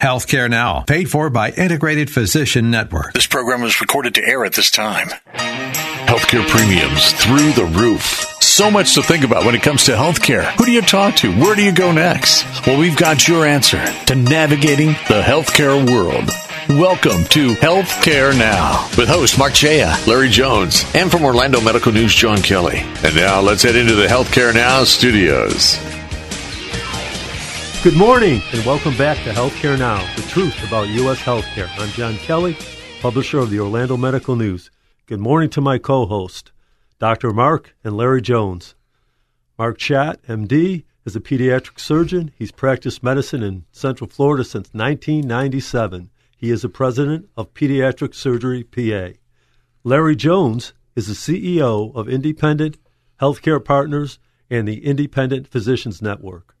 Healthcare Now, paid for by Integrated Physician Network. This program was recorded to air at this time. Healthcare premiums through the roof. So much to think about when it comes to healthcare. Who do you talk to? Where do you go next? Well, we've got your answer to navigating the healthcare world. Welcome to Healthcare Now with host Mark Chaya, Larry Jones, and from Orlando Medical News, John Kelly. And now let's head into the Healthcare Now studios. Good morning and welcome back to Healthcare Now, the truth about U.S. healthcare. I'm John Kelly, publisher of the Orlando Medical News. Good morning to my co host, Dr. Mark and Larry Jones. Mark Chat, MD, is a pediatric surgeon. He's practiced medicine in Central Florida since 1997. He is the president of Pediatric Surgery PA. Larry Jones is the CEO of Independent Healthcare Partners and the Independent Physicians Network.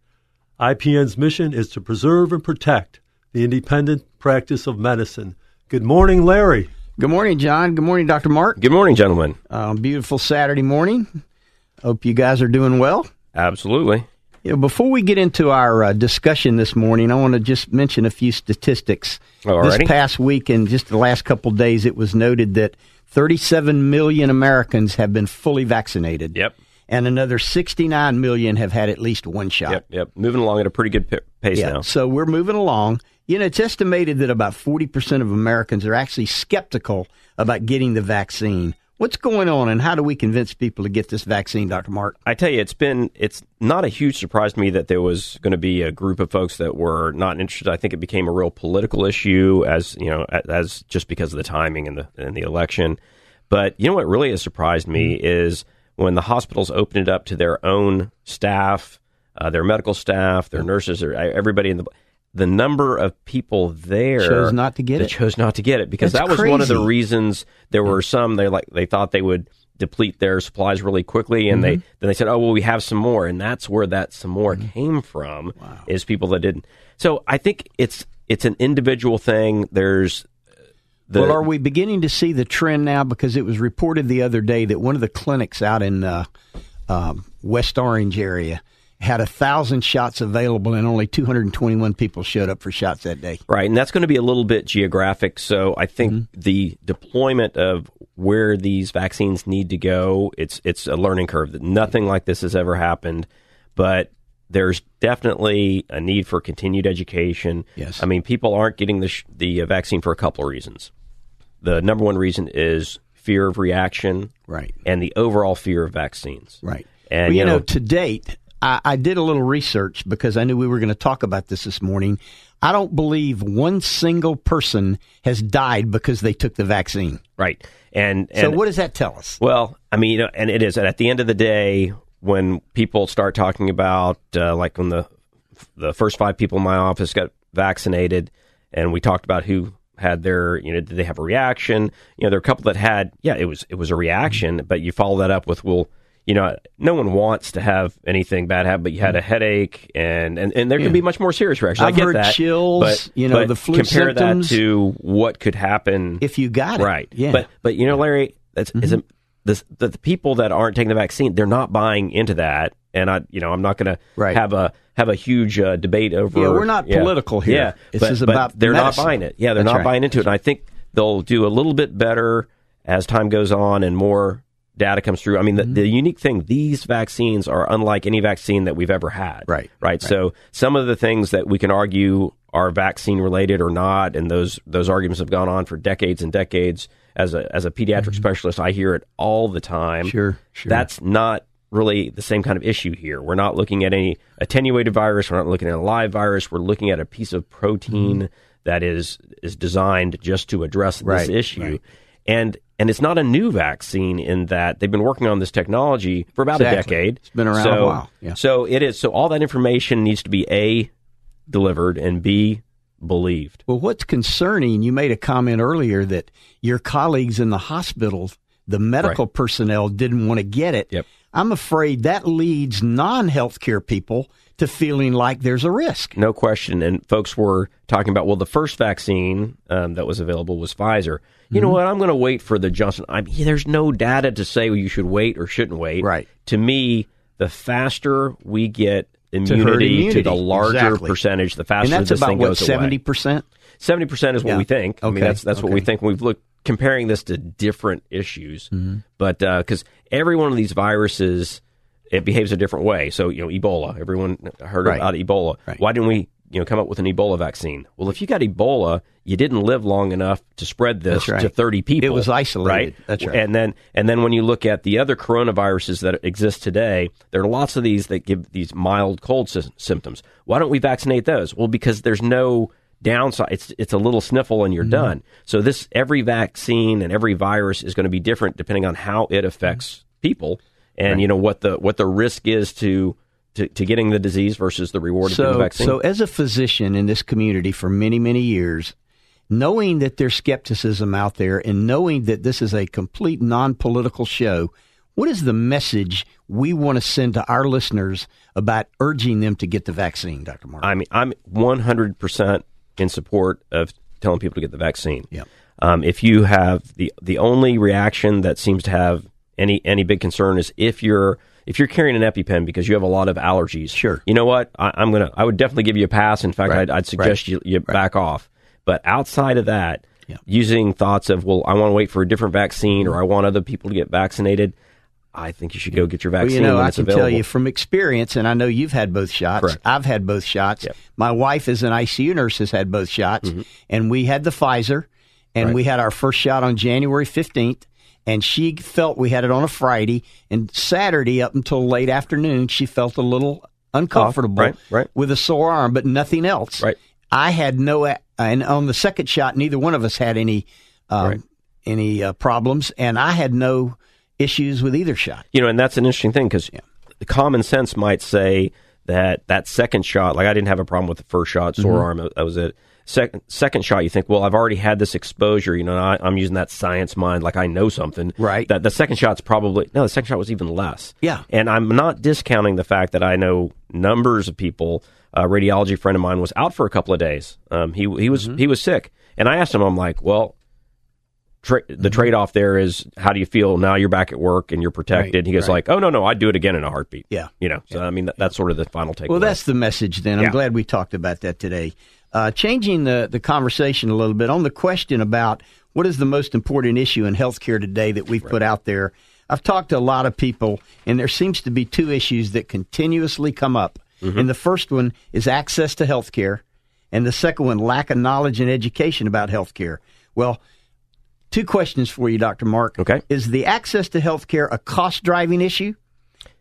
IPN's mission is to preserve and protect the independent practice of medicine. Good morning, Larry. Good morning, John. Good morning, Dr. Mark. Good morning, gentlemen. Um, beautiful Saturday morning. Hope you guys are doing well. Absolutely. You know, before we get into our uh, discussion this morning, I want to just mention a few statistics. Alrighty. This past week and just the last couple of days, it was noted that 37 million Americans have been fully vaccinated. Yep. And another 69 million have had at least one shot. Yep. Yep. Moving along at a pretty good p- pace Yeah, now. so we're moving along. You know, it's estimated that about 40% of Americans are actually skeptical about getting the vaccine. What's going on and how do we convince people to get this vaccine, Dr. Mark? I tell you, it's been it's not a huge surprise to me that there was going to be a group of folks that were not interested. I think it became a real political issue as you know, as just because of the timing and the and the election. But you know what really has surprised me mm-hmm. is when the hospitals opened it up to their own staff, uh, their medical staff, their nurses, their, everybody in the the number of people there Chose not to get it? chose not to get it. Because That's that was one of the reasons there were some they like they thought they would deplete their supplies really quickly and they Mm-hmm. then they said oh well we have some more. And that's where that some more came from is people that didn't. So i think it's it's an individual thing. There's the well, are we beginning to see the trend now? Because it was reported the other day that one of the clinics out in uh, um, West Orange area had a thousand shots available, and only 221 people showed up for shots that day. Right, and that's going to be a little bit geographic. So I think Mm-hmm. the deployment of where these vaccines need to go, it's it's a learning curve. That nothing like this has ever happened, but there's definitely a need for continued education. Yes. I mean, people aren't getting the sh- the vaccine for a couple of reasons. The number one reason is fear of reaction, Right. and the overall fear of vaccines. Right. And well, you, you know, know- to date, I, I did a little research because I knew we were going to talk about this this morning. I don't believe one single person has died because they took the vaccine. Right, and, So, what does that tell us? Well, I mean, you know, and it is. And at the end of the day, when people start talking about, uh, like when the the first five people in my office got vaccinated, and we talked about who had their, you know, did they have a reaction? You know, there are a couple that had, yeah, it was it was a reaction, but you follow that up with, well, you know, no one wants to have anything bad happen, but you had a headache, and and, and there can be much more serious reactions. I I've get heard that, chills, but, you know, but the flu compare symptoms. that to what could happen If you got it. right? Yeah. But but you know, Larry, that's is Mm-hmm. it, the, the the people that aren't taking the vaccine, they're not buying into that, and I you know I'm not going to have a have a huge uh, debate over. Yeah, we're not political here. Yeah, This but, is but about they're medicine. not buying it. Yeah, they're That's not right. buying into it, and I think they'll do a little bit better as time goes on and more data comes through. I mean, Mm-hmm. the, the unique thing, these vaccines are unlike any vaccine that we've ever had. Right, Right. So some of the things that we can argue are vaccine related or not, and those those arguments have gone on for decades and decades. As a as a pediatric specialist, I hear it all the time. Mm-hmm. Sure, sure. That's not really the same kind of issue here. We're not looking at any attenuated virus. We're not looking at a live virus. We're looking at a piece of protein mm-hmm. that is is designed just to address. Right, this issue. right. And and it's not a new vaccine in that they've been working on this technology for about Exactly. a decade. It's been around so, a while, yeah. So it is. So all that information needs to be a delivered and b believed. Well, what's concerning, you made a comment earlier that your colleagues in the hospital, the medical Right. personnel, didn't want to get it. Yep. I'm afraid that leads non healthcare people to feeling like there's a risk. No question. And folks were talking about, well, the first vaccine um, that was available was Pfizer. You know what? I'm going to wait for the Johnson. I mean, there's no data to say you should wait or shouldn't wait. Right. To me, the faster we get immunity to, immunity, the larger exactly. percentage, the faster And that's this about thing what, goes away. 70%? Seventy percent is what Yeah. we think. I mean, Okay. that's that's what we think. We've looked comparing this to different issues, Mm-hmm. but because every one of these viruses it behaves a different way. So you know, Ebola. Everyone heard Right. about Ebola. Right. Why didn't we you know come up with an Ebola vaccine? Well, if you got Ebola, you didn't live long enough to spread this right. to thirty people. It was isolated. right? That's right. And then and then when you look at the other coronaviruses that exist today, there are lots of these that give these mild cold sy- symptoms. Why don't we vaccinate those? Well, because there's no downside. It's it's a little sniffle and you're Mm-hmm. done. So this every vaccine and every virus is going to be different depending on how it affects people and you know what the what the risk is to. To, to getting the disease versus the reward of the So, vaccine. so as a physician in this community for many, many years, knowing that there's skepticism out there and knowing that this is a complete non-political show, what is the message we want to send to our listeners about urging them to get the vaccine, Dr. Mark? I mean, I'm 100% in support of telling people to get the vaccine. Yeah. Um, if you have the the only reaction that seems to have any any big concern is if you're if you're carrying an EpiPen because you have a lot of allergies. Sure. You know what? I, I'm gonna I would definitely give you a pass. In fact, Right. I'd, I'd suggest you you back off. But outside of that, Yeah. using thoughts of well, I want to wait for a different vaccine or I want other people to get vaccinated. I think you should go get your Well, vaccine you know, I can available. tell you from experience, and I know you've had both shots. Correct. I've had both shots. Yep. My wife is an ICU nurse, has had both shots, Mm-hmm. and we had the Pfizer, and we had our first shot on January fifteenth. And she felt we had it on a Friday, and Saturday up until late afternoon, she felt a little uncomfortable right, right. with a sore arm, but nothing else. Right. I had no, and on the second shot, neither one of us had any um, Right. any uh, problems, and I had no issues with either shot. you know, and that's an interesting thing because the common sense might say that that second shot, like I didn't have a problem with the first shot, sore Mm-hmm. arm, that was it. Second, second shot, you think, well, I've already had this exposure. You know, I, I'm using that science mind, like I know something. Right. That the second shot's probably no, the second shot was even less. Yeah. And I'm not discounting the fact that I know numbers of people. A radiology friend of mine was out for a couple of days. Um, he he was Mm-hmm. he was sick, and I asked him, I'm like, well, tra- Mm-hmm. the trade off there is how do you feel now you're back at work and you're protected Right, he goes right. like oh no no i'd do it again in a heartbeat Yeah. you know so i mean that, that's sort of the final take. Well, that's the message then. I'm Yeah. glad we talked about that today. Uh, changing the, the conversation a little bit on the question about what is the most important issue in healthcare today that we've put out there. I've talked to a lot of people, and there seems to be two issues that continuously come up. Mm-hmm. And the first one is access to healthcare, and the second one, lack of knowledge and education about healthcare. Well, two questions for you, Dr. Mark. Okay. Is the access to healthcare a cost driving issue?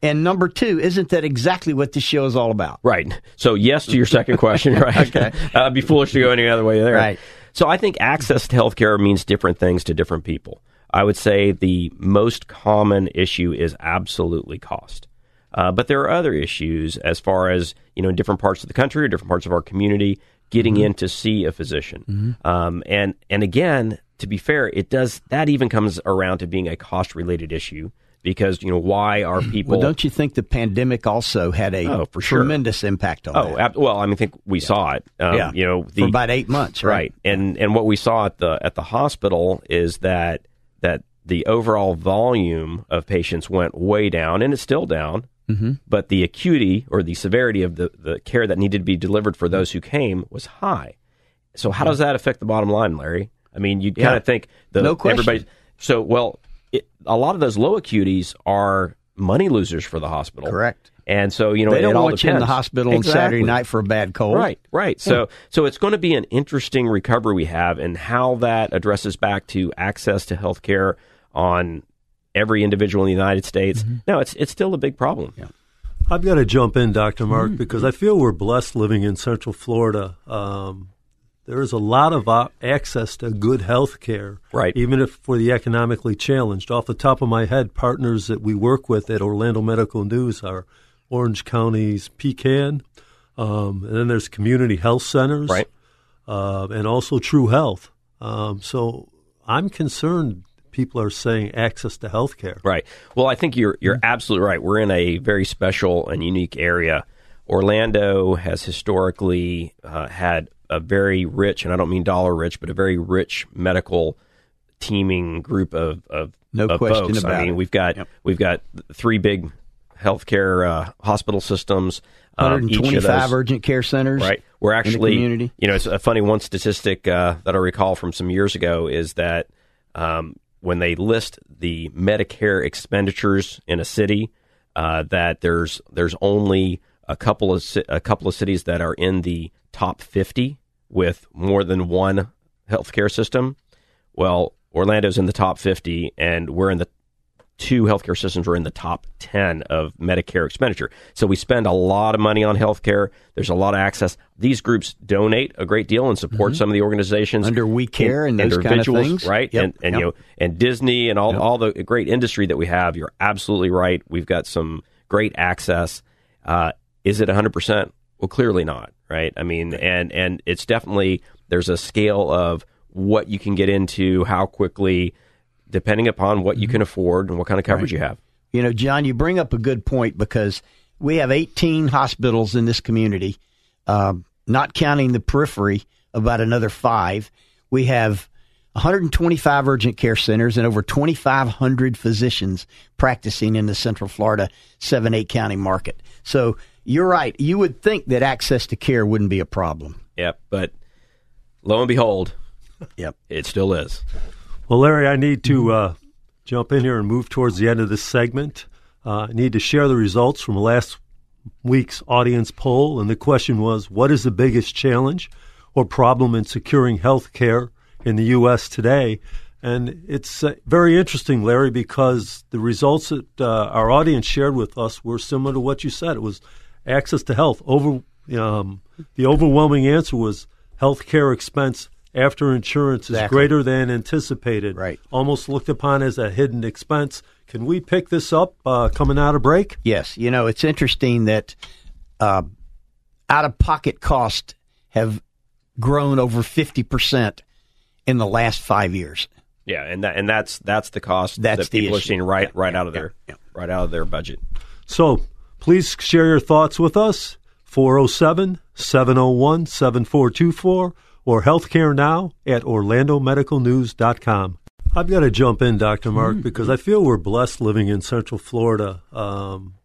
And number two, isn't that exactly what this show is all about? right so yes to your second question right Okay. uh, it'd be foolish to go any other way there Right. so i think access to healthcare means different things to different people i would say the most common issue is absolutely cost uh, but there are other issues as far as you know in different parts of the country or different parts of our community getting Mm-hmm. in to see a physician um, and and again to be fair it does that even comes around to being a cost related issue because you know why are people Well, don't you think the pandemic also had a Oh, for sure. tremendous impact on oh that? ab- well i mean i think we saw it um, yeah, you know for about eight months, right? right and and what we saw at the at the hospital is that that the overall volume of patients went way down and it's still down mm-hmm. but the acuity or the severity of the, the care that needed to be delivered for those who came was high so how does that affect the bottom line larry i mean you Yeah. kind of think the No question. everybody so well it, a lot of those low acuities are money losers for the hospital Correct. and so you know They don't all want you in the depends. hospital on Saturday night for a bad cold. Right, right. So, so it's going to be an interesting recovery we have, and how that addresses back to access to health care on every individual in the United States. No, it's it's still a big problem. Yeah. I've got to jump in, Dr. Mark, Mm-hmm. because I feel we're blessed living in Central Florida. Um, there is a lot of uh, access to good health care, Right. even if for the economically challenged. Off the top of my head, partners that we work with at Orlando Medical News are Orange County's Pecan, um, and then there's community health centers. Right. uh, and also True Health. Um, so I'm concerned people are saying access to health care. Right. Well, I think you're you're absolutely right. We're in a very special and unique area. Orlando has historically uh, had a very rich, and I don't mean dollar rich, but a very rich medical teaming group of of, no of question folks. about I mean, it. we've got Yep. we've got three big healthcare uh, hospital systems. Um, each of 125 those- urgent care centers. Right. We're actually, community. you know, it's a funny one statistic uh, that I recall from some years ago is that um, when they list the Medicare expenditures in a city, uh, that there's there's only a couple of a couple of cities that are in the top 50 with more than one healthcare system. Well, Orlando's in the top 50, and we're in the two healthcare systems are in the top 10 of Medicare expenditure. So we spend a lot of money on healthcare. There's a lot of access. These groups donate a great deal and support some of the organizations Mm-hmm. Under We Care and those kind of things. right? Yep, And and yep. you know, and Disney and all all the great industry that we have. You're absolutely right. We've got some great access. Uh, is it 100 percent? Well, clearly not, right? I mean, and and it's definitely there's a scale of what you can get into, how quickly, depending upon what Mm-hmm. you can afford and what kind of coverage you have. You know, John, you bring up a good point because we have 18 hospitals in this community, um, not counting the periphery, about another five. We have 125 urgent care centers and over 2,500 physicians practicing in the Central Florida 7 8 county market. So you're right. You would think that access to care wouldn't be a problem. Yep. But lo and behold, Yep. it still is. Well, Larry, I need to uh, jump in here and move towards the end of this segment. Uh, I need to share the results from last week's audience poll, and the question was, "What is the biggest challenge or problem in securing health care in the U.S. today?" And it's uh, very interesting, Larry, because the results that uh, our audience shared with us were similar to what you said. It was access to health. Over um, the overwhelming answer was health care expense after insurance is greater than anticipated. Right. Almost looked upon as a hidden expense. Can we pick this up uh, coming out of break? Yes, you know it's interesting that uh, out of pocket costs have grown over fifty percent in the last five years. Yeah, and that and that's that's the cost That's that the people are seeing right Yeah, right yeah, out of yeah, their yeah. right out of their budget. So please share your thoughts with us. 407 701 7424 or healthcare now at orlandomedicalnews.com. I've got to jump in, Dr. Mark, because I feel we're blessed living in Central Florida. Um,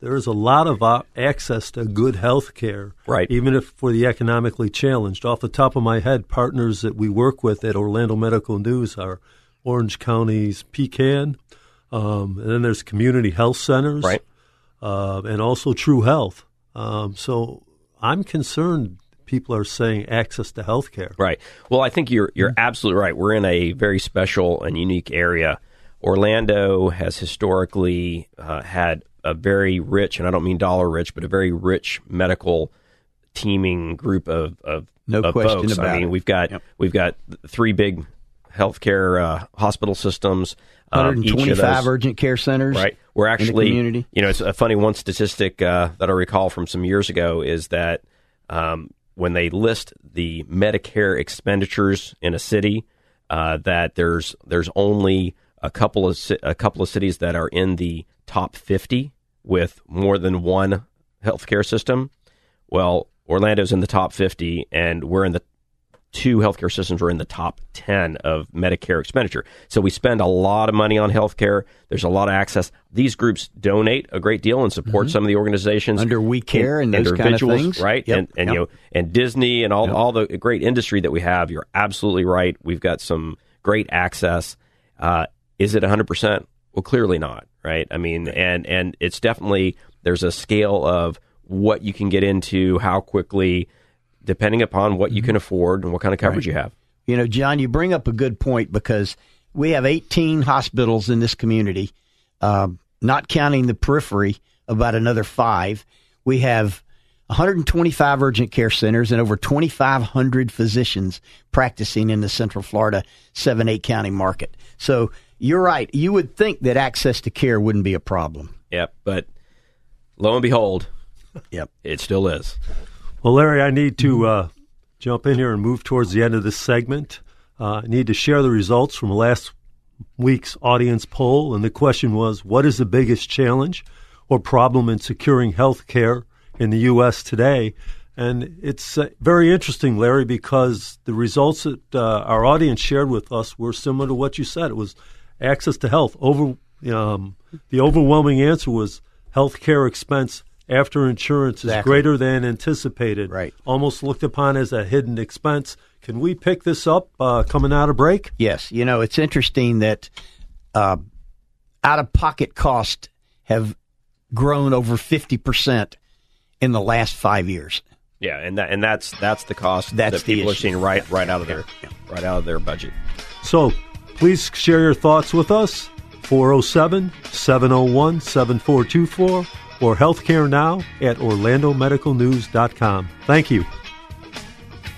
there is a lot of uh, access to good health care, Right. even if for the economically challenged. Off the top of my head, partners that we work with at Orlando Medical News are Orange County's Pecan, um, and then there's community health centers Right. Uh, and also True Health. Um, so I'm concerned people are saying access to health care. Right. Well, I think you're you're absolutely right. We're in a very special and unique area. Orlando has historically uh, had a very rich, and I don't mean dollar rich, but a very rich medical teaming group of of, No of question folks. about I mean, it. we've got Yep. we've got three big healthcare uh, hospital systems. Um, 125 those- urgent care centers. Right. We're in the actually, community. you know, it's a funny one statistic uh, that I recall from some years ago is that um, when they list the Medicare expenditures in a city, uh, that there's there's only a couple of a couple of cities that are in the top 50 with more than one healthcare system. Well, Orlando's in the top 50, and we're in the two healthcare systems are in the top 10 of Medicare expenditure. So we spend a lot of money on healthcare. There's a lot of access. These groups donate a great deal and support some of the organizations Mm-hmm. Under We Care and those kind of things. right? Yep, And and yep. you know, and Disney and all all the great industry that we have. You're absolutely right. We've got some great access. Uh, is it 100 percent? Well, clearly not, right? I mean, and and it's definitely there's a scale of what you can get into, how quickly, depending upon what you Mm-hmm. can afford and what kind of coverage you have. You know, John, you bring up a good point because we have 18 hospitals in this community, um, not counting the periphery, about another five. We have 125 urgent care centers and over 2,500 physicians practicing in the Central Florida 7 8 county market. So you're right. You would think that access to care wouldn't be a problem. Yep. But lo and behold, Yep. it still is. Well, Larry, I need to uh, jump in here and move towards the end of this segment. Uh, I need to share the results from last week's audience poll, and the question was, what is the biggest challenge or problem in securing health care in the U.S. today? And it's uh, very interesting, Larry, because the results that uh, our audience shared with us were similar to what you said. It was access to health. Over um, the overwhelming answer was health care expense after insurance is Exactly. greater than anticipated. Right. Almost looked upon as a hidden expense. Can we pick this up uh, coming out of break? Yes, you know it's interesting that uh, out of pocket costs have grown over fifty percent in the last five years. Yeah, and that and that's that's the cost That's that people are seeing right right out of their right out of their budget. So please share your thoughts with us. 407 701 7424 or healthcare now at orlandomedicalnews.com. Thank you.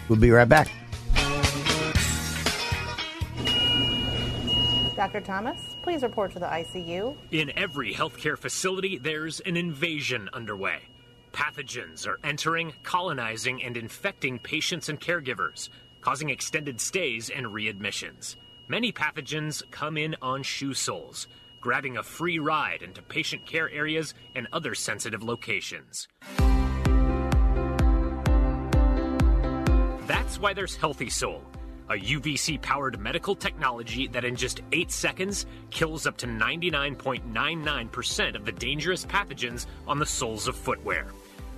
We'll be right back. Dr. Thomas, please report to the ICU. In every healthcare facility, there's an invasion underway. Pathogens are entering, colonizing, and infecting patients and caregivers, causing extended stays and readmissions. Many pathogens come in on shoe soles, grabbing a free ride into patient care areas and other sensitive locations. That's why there's Healthy Sole, a UVC powered medical technology that in just 8 seconds kills up to 99.99% of the dangerous pathogens on the soles of footwear.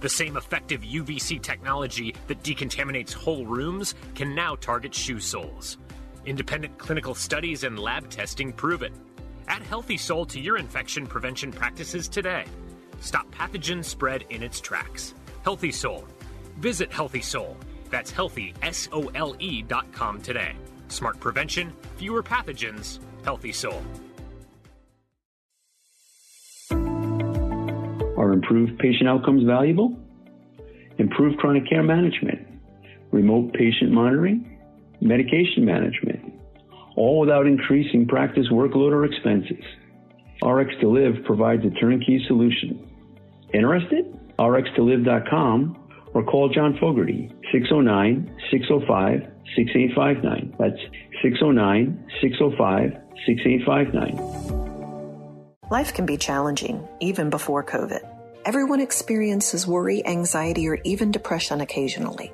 The same effective UVC technology that decontaminates whole rooms can now target shoe soles. Independent clinical studies and lab testing prove it. Add Healthy Sole to your infection prevention practices today. Stop pathogen spread in its tracks. Healthy Sole. Visit Healthy Sole. That's healthy, S O L E dot com today. Smart prevention, fewer pathogens, Healthy Sole. Are improved patient outcomes valuable? Improved chronic care management, remote patient monitoring, medication management, all without increasing practice workload or expenses. RX to Live provides a turnkey solution. Interested? RxTolive.com or call John Fogarty, 609 605 6859. That's 609 605 6859. Life can be challenging, even before COVID. Everyone experiences worry, anxiety, or even depression occasionally.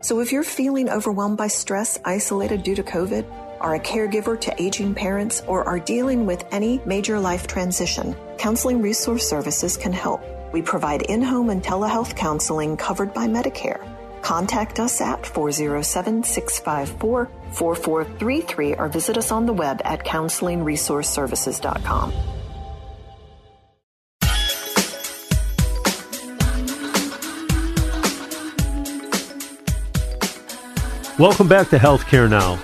So if you're feeling overwhelmed by stress, isolated due to COVID, are a caregiver to aging parents, or are dealing with any major life transition, Counseling Resource Services can help. We provide in home and telehealth counseling covered by Medicare. Contact us at 407 654 4433 or visit us on the web at counselingresourceservices.com. Welcome back to Healthcare Now.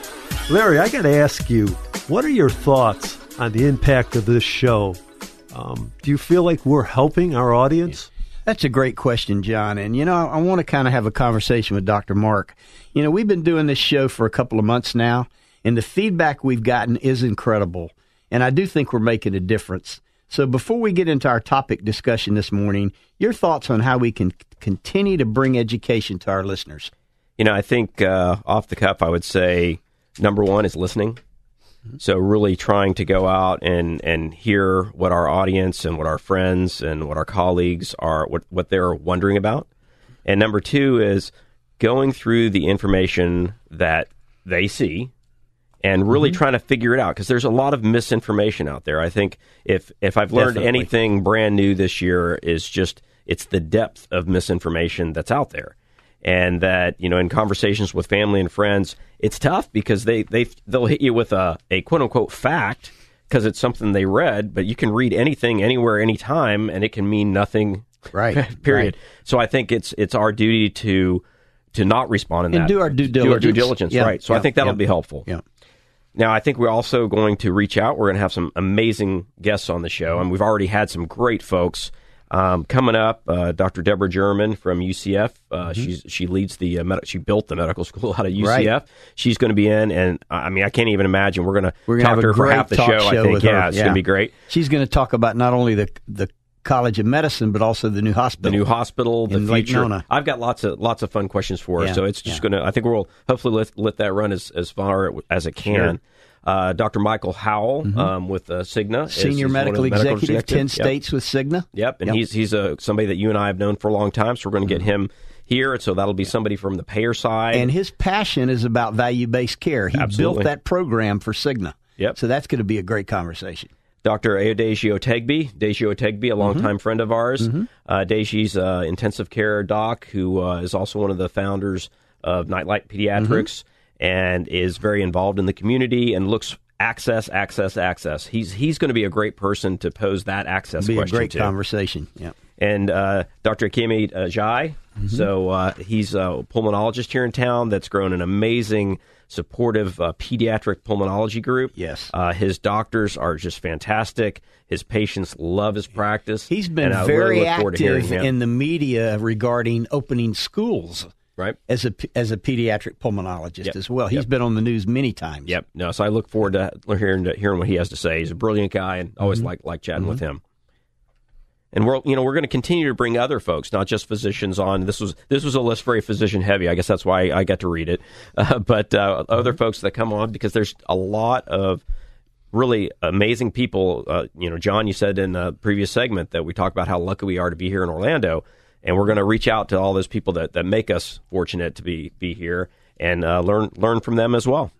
Larry, I got to ask you, what are your thoughts on the impact of this show? Um, do you feel like we're helping our audience? That's a great question, John. And, you know, I want to kind of have a conversation with Dr. Mark. You know, we've been doing this show for a couple of months now, and the feedback we've gotten is incredible. And I do think we're making a difference. So before we get into our topic discussion this morning, your thoughts on how we can continue to bring education to our listeners. You know, I think uh, off the cuff, I would say number one is listening. So really trying to go out and, and hear what our audience and what our friends and what our colleagues are what, what they're wondering about. And number two is going through the information that they see and really mm-hmm. trying to figure it out because there's a lot of misinformation out there. I think if if I've learned Definitely. anything brand new this year is just it's the depth of misinformation that's out there and that you know in conversations with family and friends it's tough because they they they'll hit you with a, a quote unquote fact because it's something they read but you can read anything anywhere anytime and it can mean nothing Right. period right. so i think it's it's our duty to to not respond in And that do our due diligence, do our due diligence. Yeah, right so i think that'll yeah. be helpful Yeah. now, I think we're also going to reach out. We're going to have some amazing guests on the show, and we've already had some great folks um, coming up. Uh, Dr. Deborah German from UCF. Uh, She's she leads the uh, med- she built the medical school out of UCF. Mm-hmm. Right. She's going to be in, and I mean, I can't even imagine. We're going to We're to talk have to her for half the talk show. I think, yeah, her. it's going to be great. She's going to talk about not only the the College of Medicine, but also the new hospital. The new hospital, the future. Nona. I've got lots of lots of fun questions for her, Yeah, So it's just yeah. going to. I think we'll hopefully let, let that run as, as far as it can. Sure. Uh, Dr. Michael Howell um, with uh, Cigna, Mm-hmm. Senior medical the executive, 10 Yep. states with Cigna. Yep, and Yep. he's he's a somebody that you and I have known for a long time. So we're going to get him here, so that'll be somebody from the payer side. And his passion is about value based care. He Absolutely. built that program for Cigna. Yep. So that's going to be a great conversation. Dr. Aodagio Tegby, Dagio Tegby, a longtime friend of ours. Uh, Daishi's uh, intensive care doc, who uh, is also one of the founders of Nightlight Pediatrics and is very involved in the community and looks access, access, access. He's he's going to be a great person to pose that access be a question great to. conversation. Yeah. and uh, Dr. Akinyemi uh, Jai. So uh, he's a pulmonologist here in town that's grown an amazing, supportive uh, pediatric pulmonology group. Yes. Uh, his doctors are just fantastic. His patients love his practice. He's been very really look forward to hearing active in the media regarding opening schools. Right. As a as a pediatric pulmonologist Yep. as well. He's Yep. been on the news many times. Yep. No, so I look forward to hearing to hearing what he has to say. He's a brilliant guy, and always Mm-hmm. like like chatting with him. And we're you know we're going to continue to bring other folks, not just physicians, on. This was this was a list very physician heavy. I guess that's why I got to read it. Uh, but uh, other Mm-hmm. folks that come on because there's a lot of really amazing people. Uh, you know, John, you said in a previous segment that we talked about how lucky we are to be here in Orlando, and we're going to reach out to all those people that, that make us fortunate to be be here and uh, learn learn from them as well.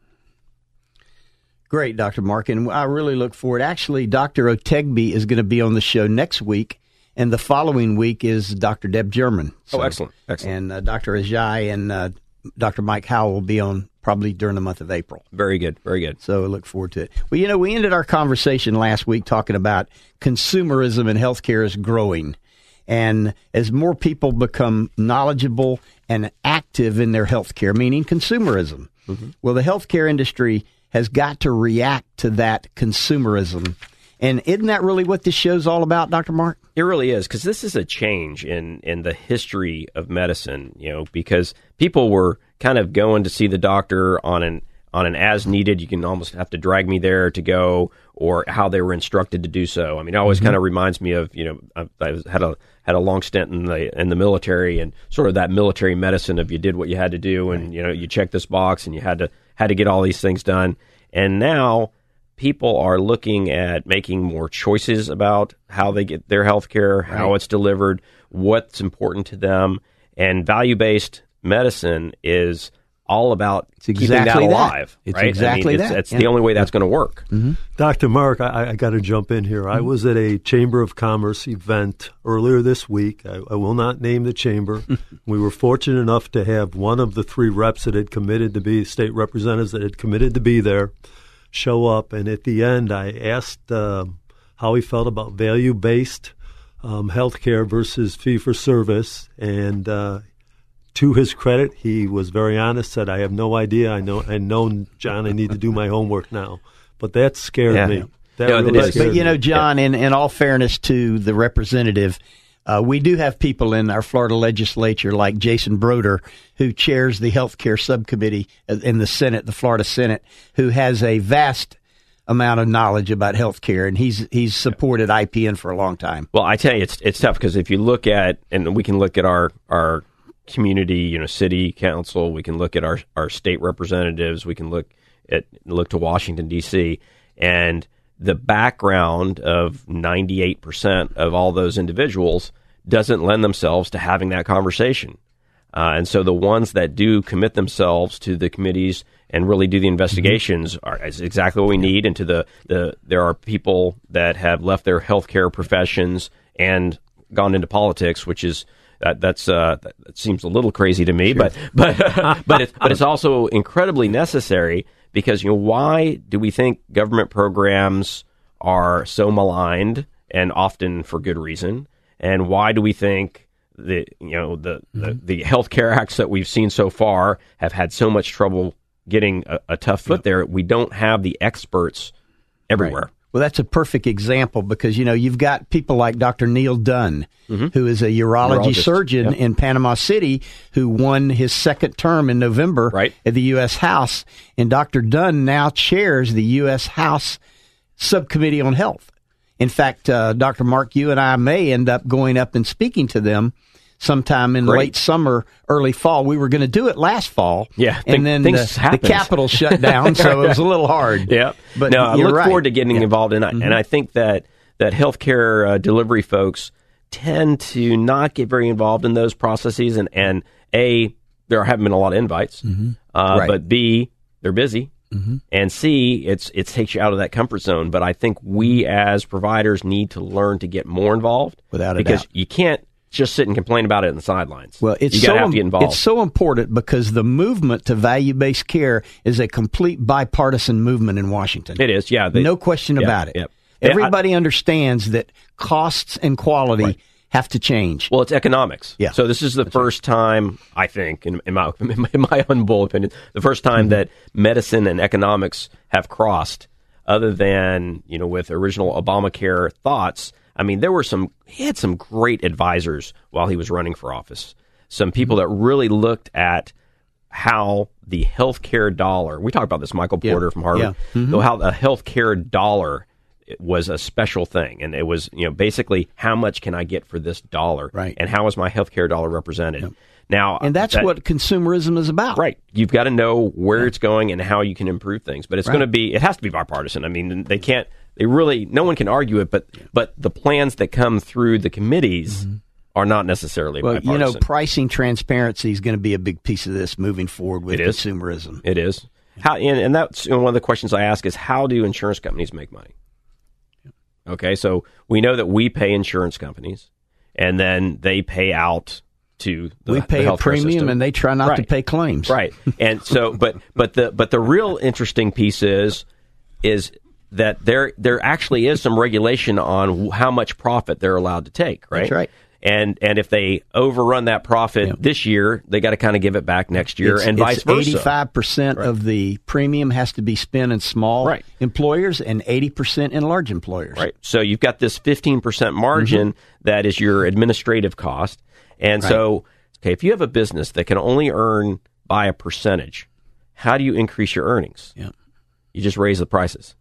Great, Dr. Mark. And I really look forward. Actually, Dr. Otegby is going to be on the show next week. And the following week is Dr. Deb German. Oh, excellent. Excellent. And uh, Dr. Ajayi and uh, Dr. Mike Howell will be on probably during the month of April. Very good. Very good. So I look forward to it. Well, you know, we ended our conversation last week talking about consumerism in healthcare is growing. And as more people become knowledgeable and active in their healthcare, meaning consumerism, mm-hmm. well, the healthcare industry has got to react to that consumerism. And isn't that really what this show's all about, Dr. Mark? It really is because this is a change in in the history of medicine. You know, because people were kind of going to see the doctor on an on an as needed. You can almost have to drag me there to go, or how they were instructed to do so. I mean, it always mm-hmm. kind of reminds me of you know I, I had a had a long stint in the in the military and sort of that military medicine of you did what you had to do and you know you checked this box and you had to had to get all these things done. And now people are looking at making more choices about how they get their health care, how it's delivered, what's important to them. And value based medicine is all about keeping exactly that that. alive. It's right? exactly I mean, it's, that, It's yeah. the only way that's going to work. Dr. Mark, I, I got to jump in here. I was at a Chamber of Commerce event earlier this week. I, I will not name the chamber. we were fortunate enough to have one of the three reps that had committed to be state representatives that had committed to be there show up. And at the end, I asked um how he felt about value based um, health care versus fee for service. And uh, to his credit, he was very honest. Said, "I have no idea. I know. I know, John. I need to do my homework now." But that scared Yeah. me. That No, really scared But you know, John, in, in all fairness to the representative, uh, we do have people in our Florida legislature like Jason Brodeur, who chairs the healthcare subcommittee in the Senate, the Florida Senate, who has a vast amount of knowledge about healthcare, and he's he's supported IPN for a long time. Well, I tell you, it's it's tough because if you look at, and we can look at our our community, you know, city council, we can look at our our state representatives, we can look at look to Washington D.C. and the background of ninety eight percent of all those individuals doesn't lend themselves to having that conversation. Uh, and so the ones that do commit themselves to the committees and really do the investigations are is exactly what we need. And to the, the there are people that have left their healthcare professions and gone into politics, which is that, that's uh, that, seems a little crazy to me, but but but it's but it's also incredibly necessary because you know why do we think government programs are so maligned and often for good reason, and why do we think the you know the the, the healthcare acts that we've seen so far have had so much trouble getting a, a tough foot there? We don't have the experts everywhere. Well, that's a perfect example because you know you've got people like Dr. Neal Dunn, who is a urology Urologist, surgeon yep. in Panama City, who won his second term in November Right. at the U.S. House, and Dr. Dunn now chairs the U.S. House Subcommittee on Health. In fact, uh, Dr. Mark, you and I may end up going up and speaking to them sometime in Great. late summer, early fall. We were going to do it last fall. Yeah, and think- then things the, the. Capital shut down, so it was a little hard. Yeah, But no, I look right. forward to getting Yeah. involved, and I, Mhm. and I think that that healthcare uh, delivery folks tend to not get very involved in those processes, and and a there haven't been a lot of invites, uh, Mm-hmm. Right. but b they're busy. Mhm. And C, it's it takes you out of that comfort zone. But I think we as providers need to learn to get more involved, Without a because doubt. you can't just sit and complain about it in the sidelines. Well, it's you so have to get involved. it's so important because the movement to value based care is a complete bipartisan movement in Washington. it is, yeah. they- no question yeah, about it. yeah. Yeah, I- Everybody understands that costs and quality have to change. Well, it's economics. Yeah. So this is the first time, I think, in, in my in my, humble opinion, the first Mm-hmm. time that medicine and economics have crossed. Other than you know, with original Obamacare thoughts, I mean, there were some. He had some great advisors while he was running for office. Some people Mm-hmm. that really looked at how the healthcare dollar. We talked about this, Michael Yeah. Porter from Harvard. Yeah. Mhm. How the healthcare dollar was a special thing, and it was you know basically how much can I get for this dollar, Right. And how is my healthcare dollar represented? Now, and that's that- what consumerism is about. Right. You've got to know where it's going and how you can improve things. But it's Right. going to be it has to be bipartisan. I mean, they can't they really no one can argue it, but but the plans that come through the committees are not necessarily Mm-hmm. Well, you know, pricing transparency is going to be a big piece of this moving forward with It is. consumerism. It is. How and, and that's you know, one of the questions I ask is how do insurance companies make money? Okay, so we know that we pay insurance companies, and then they pay out to the, we pay a premium system. and they try not to pay claims. Right. And so, but but the but the real interesting piece is is that there there actually is some regulation on how much profit they're allowed to take. Right. That's right. And and if they overrun that profit this year, they got to kind of give it back next year, It's- and vice versa. Eighty-five percent of the premium has to be spent in small Right. employers, and eighty percent in large employers. Right. So you've got this 15% margin mm-hmm. that is your administrative cost. And so, okay, if you have a business that can only earn by a percentage, how do you increase your earnings? Yeah. You just raise the prices.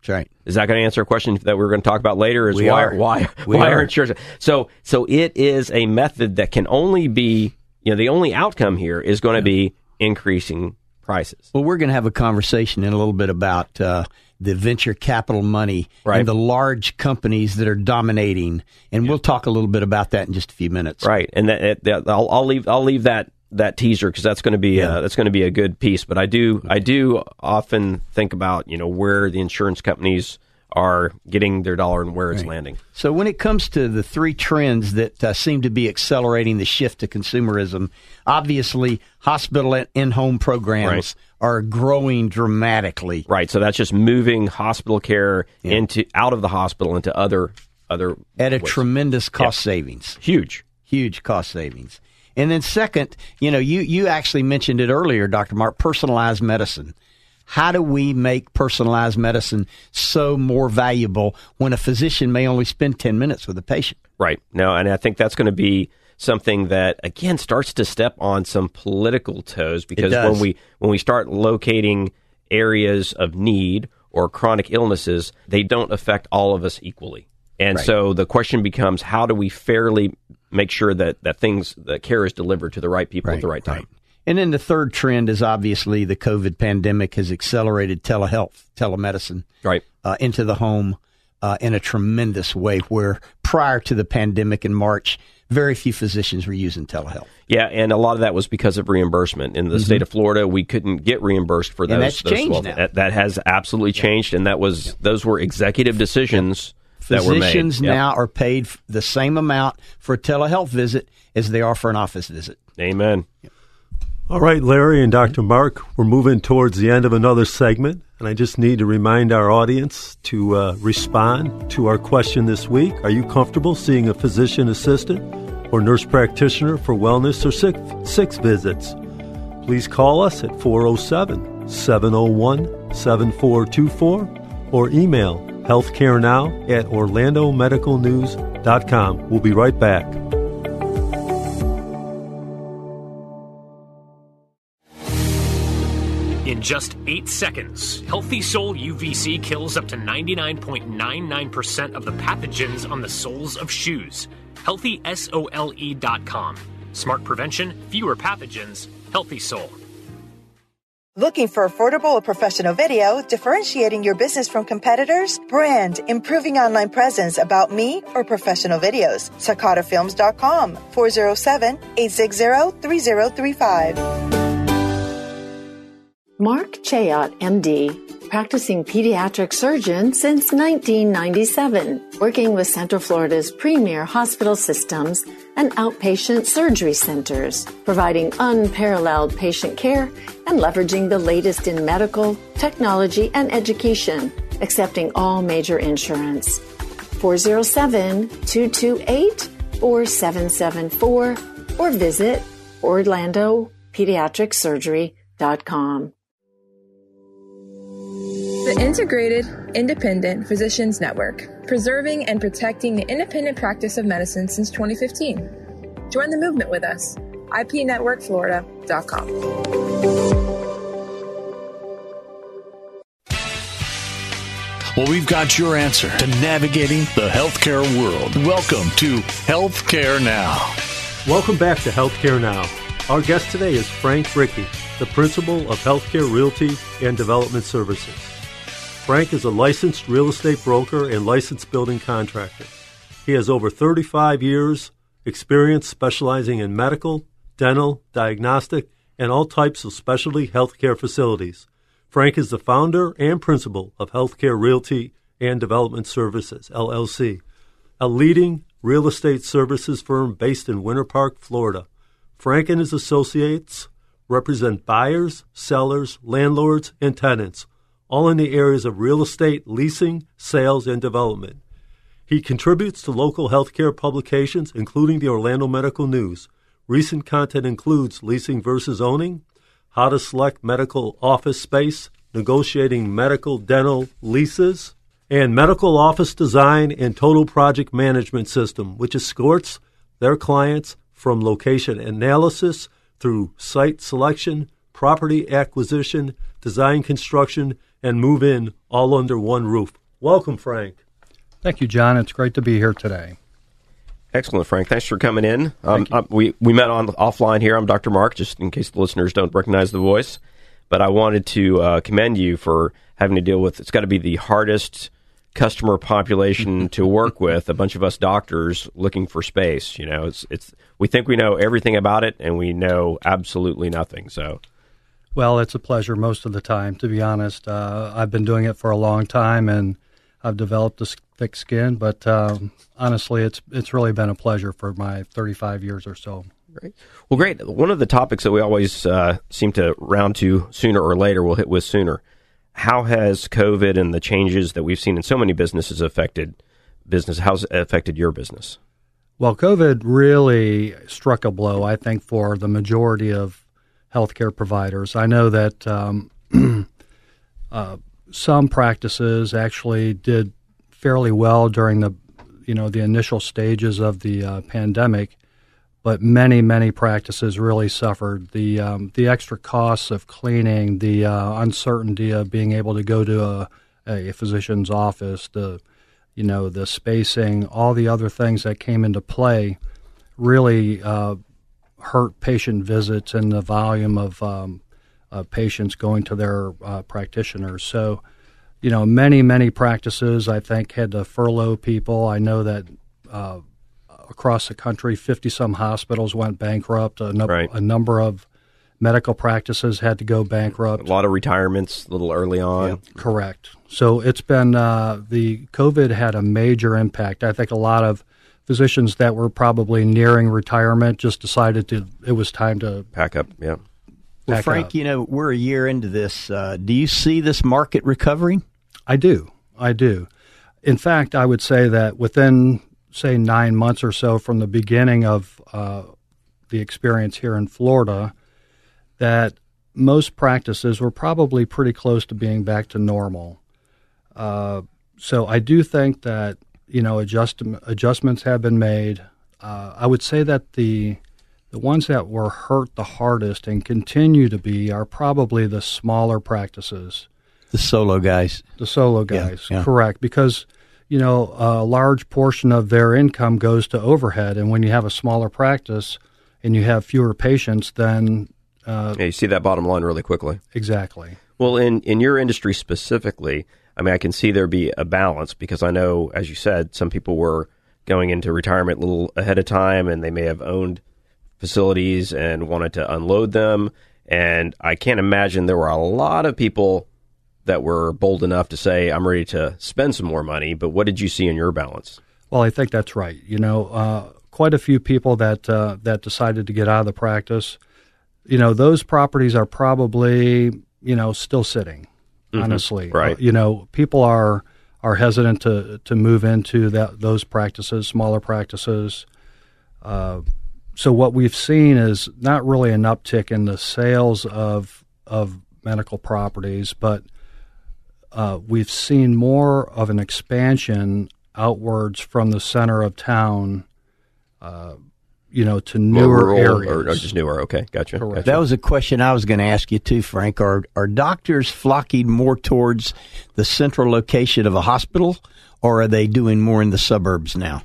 That's right. Is that going to answer a question that we're going to talk about later? Is We why are. why We why are. insurance? So so it is a method that can only be you know the only outcome here is going to be increasing prices. Well, we're going to have a conversation in a little bit about uh, the venture capital money Right. and the large companies that are dominating, and we'll talk a little bit about that in just a few minutes. Right, and that, that I'll, I'll leave I'll leave that that teaser because that's going to be uh, that's going to be a good piece. But I do I do often think about you know where the insurance companies are getting their dollar and where it's Right. landing. So, when it comes to the three trends that uh, seem to be accelerating the shift to consumerism, obviously, hospital and in-home programs Right. are growing dramatically. Right, so that's just moving hospital care into out of the hospital into other other at a ways. tremendous cost savings. Huge. Huge cost savings. And then second, you know, you you actually mentioned it earlier, Dr. Mark, personalized medicine. How do we make personalized medicine so more valuable when a physician may only spend 10 minutes with a patient? Right. No, and I think that's going to be something that again starts to step on some political toes because when we when we start locating areas of need or chronic illnesses, they don't affect all of us equally. And Right. so the question becomes how do we fairly make sure that that things that care is delivered to the right people at the right time. And then the third trend is obviously the COVID pandemic has accelerated telehealth, telemedicine, right, uh, into the home uh, in a tremendous way. Where prior to the pandemic in March, very few physicians were using telehealth. Yeah, and a lot of that was because of reimbursement. In the Mhm. state of Florida, we couldn't get reimbursed for those. And that's those changed well- now. That, that has absolutely changed, and that was those were executive decisions made. Physicians Yep. now are paid the same amount for a telehealth visit as they are for an office visit. Amen. All right, Larry and Dr. Mark, we're moving towards the end of another segment, and I just need to remind our audience to uh, respond to our question this week. Are you comfortable seeing a physician assistant or nurse practitioner for wellness or sick, six visits? Please call us at 407 701 7424 or email healthcarenow at orlandomedicalnews.com. We'll be right back. In just 8 seconds, Healthy Sole UVC kills up to 99.99% of the pathogens on the soles of shoes. HealthySole.com. Smart prevention, fewer pathogens, Healthy Sole. Looking for affordable or professional video, differentiating your business from competitors? Brand, improving online presence about me or professional videos. SakataFilms.com 407-860-3035. Mark Chayot, MD, practicing pediatric surgeon since 1997, working with Central Florida's premier hospital systems and outpatient surgery centers, providing unparalleled patient care and leveraging the latest in medical, technology, and education, accepting all major insurance. 407 228 4774 or visit OrlandoPediatricSurgery.com. The Integrated Independent Physicians Network, preserving and protecting the independent practice of medicine since 2015. Join the movement with us. IPNetworkFlorida.com. Well, we've got your answer to navigating the healthcare world. Welcome to Healthcare Now. Welcome back to Healthcare Now. Our guest today is Frank Rickey, the principal of Healthcare Realty and Development Services. Frank is a licensed real estate broker and licensed building contractor. He has over 35 years experience specializing in medical, dental, diagnostic, and all types of specialty healthcare facilities. Frank is the founder and principal of Healthcare Realty and Development Services, LLC, a leading real estate services firm based in Winter Park, Florida. Frank and his associates represent buyers, sellers, landlords, and tenants all in the areas of real estate, leasing, sales, and development. He contributes to local healthcare publications, including the Orlando Medical News. Recent content includes Leasing versus Owning, How to Select Medical Office Space, Negotiating Medical Dental Leases, and Medical Office Design and Total Project Management System, which escorts their clients from location analysis through site selection, property acquisition, design construction, and move in all under one roof. Welcome, Frank. Thank you, John. It's great to be here today. Excellent, Frank. Thanks for coming in. Um, uh, we we met on offline here. I'm Dr. Mark, just in case the listeners don't recognize the voice. But I wanted to uh, commend you for having to deal with. It's got to be the hardest customer population to work with. A bunch of us doctors looking for space. You know, it's it's we think we know everything about it, and we know absolutely nothing. So well, it's a pleasure most of the time, to be honest. Uh, I've been doing it for a long time, and I've developed a thick skin. But um, honestly, it's it's really been a pleasure for my 35 years or so. Great. Well, great. One of the topics that we always uh, seem to round to sooner or later, we'll hit with sooner. How has COVID and the changes that we've seen in so many businesses affected business? How's it affected your business? Well, COVID really struck a blow, I think, for the majority of healthcare providers. I know that um, uh, some practices actually did fairly well during the you know the initial stages of the uh, pandemic, but many many practices really suffered the um, the extra costs of cleaning, the uh, uncertainty of being able to go to a, a physician's office, the you know the spacing, all the other things that came into play really uh, hurt patient visits and the volume of um, uh, patients going to their uh, practitioners. So, you know, many, many practices, I think, had to furlough people. I know that uh, across the country, 50 some hospitals went bankrupt. A, right. a, number of medical practices had to go bankrupt. A lot of retirements a little early on. Yeah, correct. So it's been, uh, the COVID had a major impact. I think a lot of physicians that were probably nearing retirement just decided to it was time to pack up. Yeah. Well, Frank, up. you know we're a year into this. Uh, do you see this market recovering? I do. I do. In fact, I would say that within say nine months or so from the beginning of uh, the experience here in Florida, that most practices were probably pretty close to being back to normal. Uh, so I do think that you know, adjust, adjustments have been made. Uh, I would say that the the ones that were hurt the hardest and continue to be are probably the smaller practices. The solo guys. The solo guys, Yeah, yeah. correct. Because, you know, a large portion of their income goes to overhead. And when you have a smaller practice and you have fewer patients, then. Uh, Yeah, you see that bottom line really quickly. Exactly. Well, in in your industry specifically, I mean, I can see there be a balance because I know, as you said, some people were going into retirement a little ahead of time, and they may have owned facilities and wanted to unload them. And I can't imagine there were a lot of people that were bold enough to say, "I'm ready to spend some more money." But what did you see in your balance? Well, I think that's right. You know, uh, quite a few people that uh, that decided to get out of the practice. You know, those properties are probably you know still sitting. Mhm. Honestly, Right. You know, people are are hesitant to to move into that those practices, smaller practices. Uh, so what we've seen is not really an uptick in the sales of of medical properties, but uh, we've seen more of an expansion outwards from the center of town, uh, you know, to newer rural areas. or, or just newer? Okay, gotcha. Gotcha. That was a question I was going to ask you too, Frank. Are are doctors flocking more towards the central location of a hospital, or are they doing more in the suburbs now?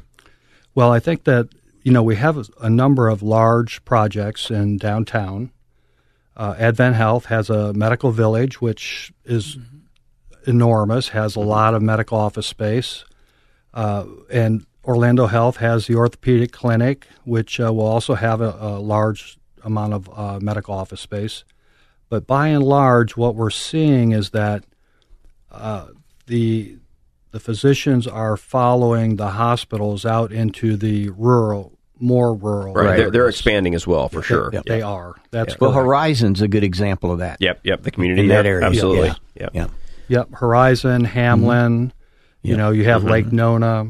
Well, I think that you know we have a, a number of large projects in downtown. Uh, Advent Health has a medical village, which is enormous, has a lot of medical office space, uh, and Orlando Health has the orthopedic clinic, which uh, will also have a, a large amount of uh, medical office space. But by and large, what we're seeing is that uh, the the physicians are following the hospitals out into the rural, more rural. Right, they're, they're expanding as well for They- sure. They, are. That's well. Horizon's a good example of that. Yep, yep. The community in that yep, area, absolutely. Yeah. Yep. yeah. Yep, Horizon, Hamlin. You Yep. know, you have Mhm. Lake Nona.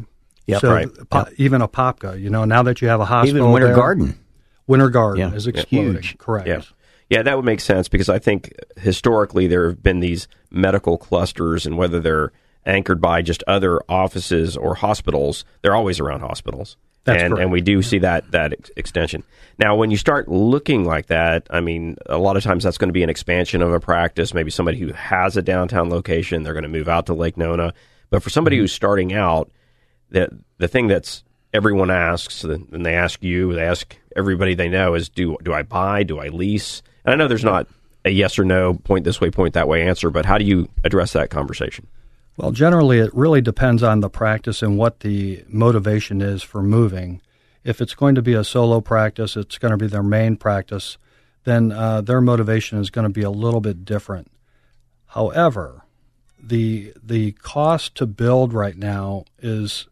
Yep. so Right. Po- even Apopka. You know, now that you have a hospital, even Winter there, Garden. Winter Garden Yeah. is exploding. Huge. Correct. Yeah. Yeah, that would make sense because I think historically there have been these medical clusters, and whether they're anchored by just other offices or hospitals, they're always around hospitals. That's and, correct. and we do see that that ex- extension. Now, when you start looking like that, I mean, a lot of times that's going to be an expansion of a practice. Maybe somebody who has a downtown location, they're going to move out to Lake Nona. But for somebody mm-hmm. who's starting out, the the thing that's everyone asks, and they ask you, they ask everybody they know, is do do I buy? Do I lease? And I know there's not a yes or no, point this way, point that way answer, but how do you address that conversation? Well, generally, it really depends on the practice and what the motivation is for moving. If it's going to be a solo practice, it's going to be their main practice, then uh, their motivation is going to be a little bit different. However, the the cost to build right now is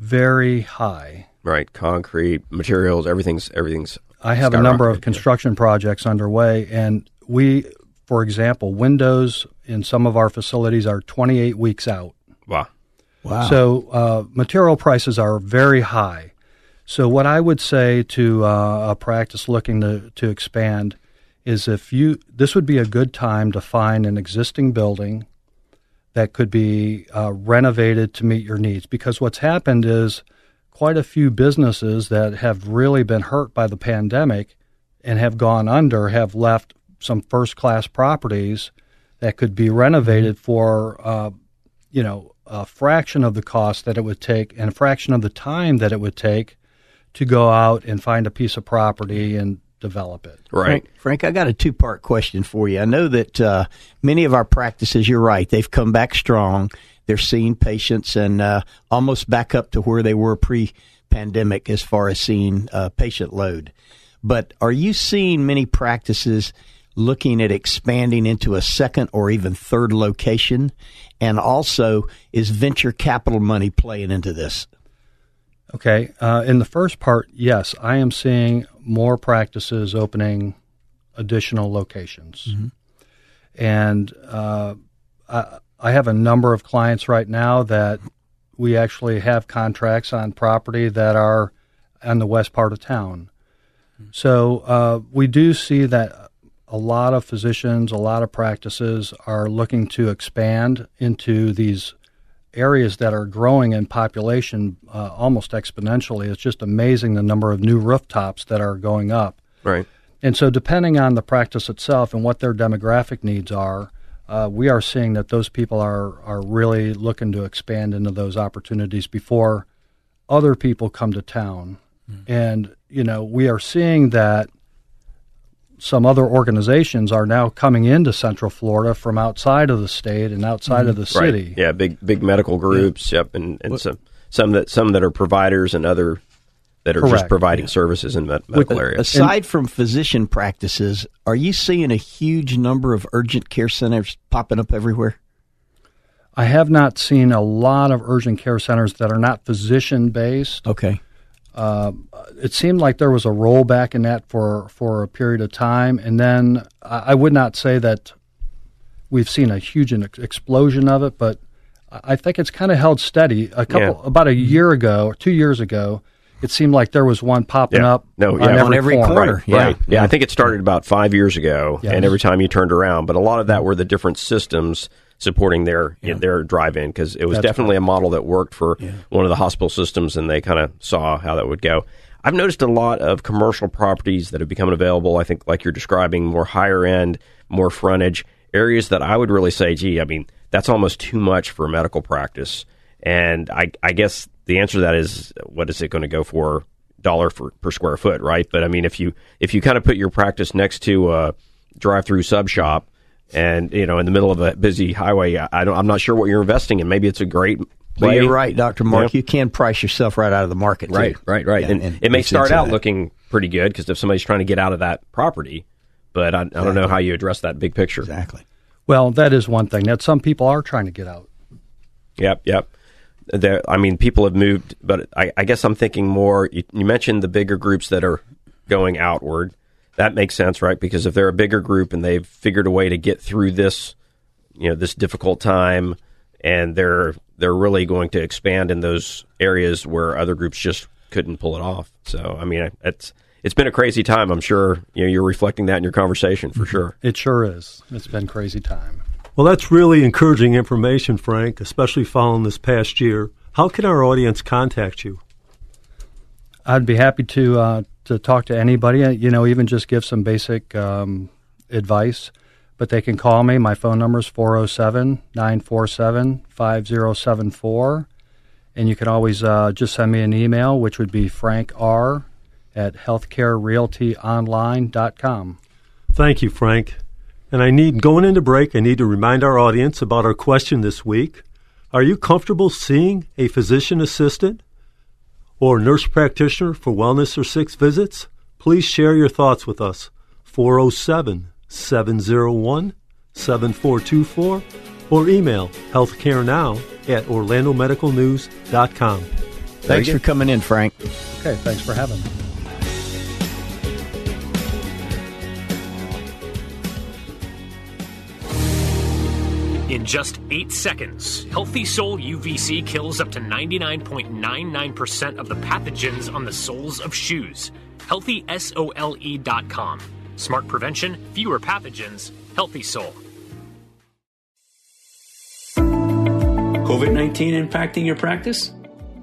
very high. Right, concrete, materials, everything's everything's. I have a number of skyrocketed. construction projects underway, and we, for example, windows in some of our facilities are 28 weeks out. Wow. Wow. So uh, material prices are very high. So what I would say to uh, a practice looking to, to expand is if you this would be a good time to find an existing building that could be uh, renovated to meet your needs. Because what's happened is quite a few businesses that have really been hurt by the pandemic and have gone under have left some first class properties that could be renovated for uh, you know a fraction of the cost that it would take and a fraction of the time that it would take to go out and find a piece of property and develop it. Frank, Frank, I got a two part question for you. I know that uh, many of our practices, you're right, they've come back strong. They're seeing patients and uh, almost back up to where they were pre pandemic as far as seeing uh, patient load. But are you seeing many practices looking at expanding into a second or even third location? And also, is venture capital money playing into this? Okay. Uh, in the first part, yes, I am seeing more practices opening additional locations. And uh, I, I have a number of clients right now that we actually have contracts on property that are on the west part of town. So uh, we do see that a lot of physicians, a lot of practices are looking to expand into these areas that are growing in population uh, almost exponentially. It's just amazing the number of new rooftops that are going up. Right. And so, depending on the practice itself and what their demographic needs are, uh, we are seeing that those people are are really looking to expand into those opportunities before other people come to town. Mm-hmm. And you know, we are seeing that some other organizations are now coming into Central Florida from outside of the state and outside mm-hmm. of the city. Right. Yeah, big big medical groups. Yeah. Yep, and, and some some that some that are providers and other that are Correct. just providing yeah. services in med- medical With, areas. Aside from physician practices, are you seeing a huge number of urgent care centers popping up everywhere? I have not seen a lot of urgent care centers that are not physician based. Okay. Uh, it seemed like there was a rollback in that for, for a period of time, and then I, I would not say that we've seen a huge explosion of it, but I think it's kind of held steady. A couple yeah. about a year ago, two years ago, it seemed like there was one popping yeah. up no, yeah, on every, on every corner. corner. Right, yeah. right. Yeah, I think it started about five years ago, yes. and every time you turned around, but a lot of that were the different systems supporting their yeah. their drive-in because it was That's definitely a model that worked for yeah. one of the hospital systems, and they kind of saw how that would go. I've noticed a lot of commercial properties that have become available. I think, like you're describing, more higher end, more frontage areas that I would really say, gee, I mean, that's almost too much for a medical practice. And I, I guess the answer to that is, what is it going to go for? Dollar for per square foot, right? But I mean, if you if you kind of put your practice next to a drive-through sub shop, and you know, in the middle of a busy highway, I don't, I'm not sure what you're investing in. Maybe it's a great well, you're right, Doctor Mark. Yeah. You can price yourself right out of the market. Right, too. right, right. Yeah, and, and, it may start out that. looking pretty good because if somebody's trying to get out of that property, but I, exactly. I, don't know how you address that big picture. Exactly. Well, that is one thing that some people are trying to get out. Yep, yep there, I mean, people have moved, but I, I guess I'm thinking more. You, you, mentioned the bigger groups that are going outward. That makes sense, right? Because if they're a bigger group and they've figured a way to get through this, you know, this difficult time, and they're they're really going to expand in those areas where other groups just couldn't pull it off. So, I mean, it's it's been a crazy time. I'm sure you know you're reflecting that in your conversation for sure. It sure is. It's been crazy time. Well, that's really encouraging information, Frank, especially following this past year. How can our audience contact you? I'd be happy to uh, to talk to anybody. Uh, you know, even just give some basic um, advice. But they can call me. My phone number is 407 947 5074. And you can always uh, just send me an email, which would be frank r at healthcarerealtyonline.com. Thank you, Frank. And I need, going into break, I need to remind our audience about our question this week. Are you comfortable seeing a physician assistant or nurse practitioner for wellness or six visits? Please share your thoughts with us. 407 701 7424 or email healthcarenow at orlandomedicalnews.com. Thanks for coming in, Frank. Okay, thanks for having me. In just eight seconds, Healthy Sole UVC kills up to 99.99% of the pathogens on the soles of shoes. HealthySole.com. Smart prevention, fewer pathogens, Healthy Sole. COVID 19 impacting your practice?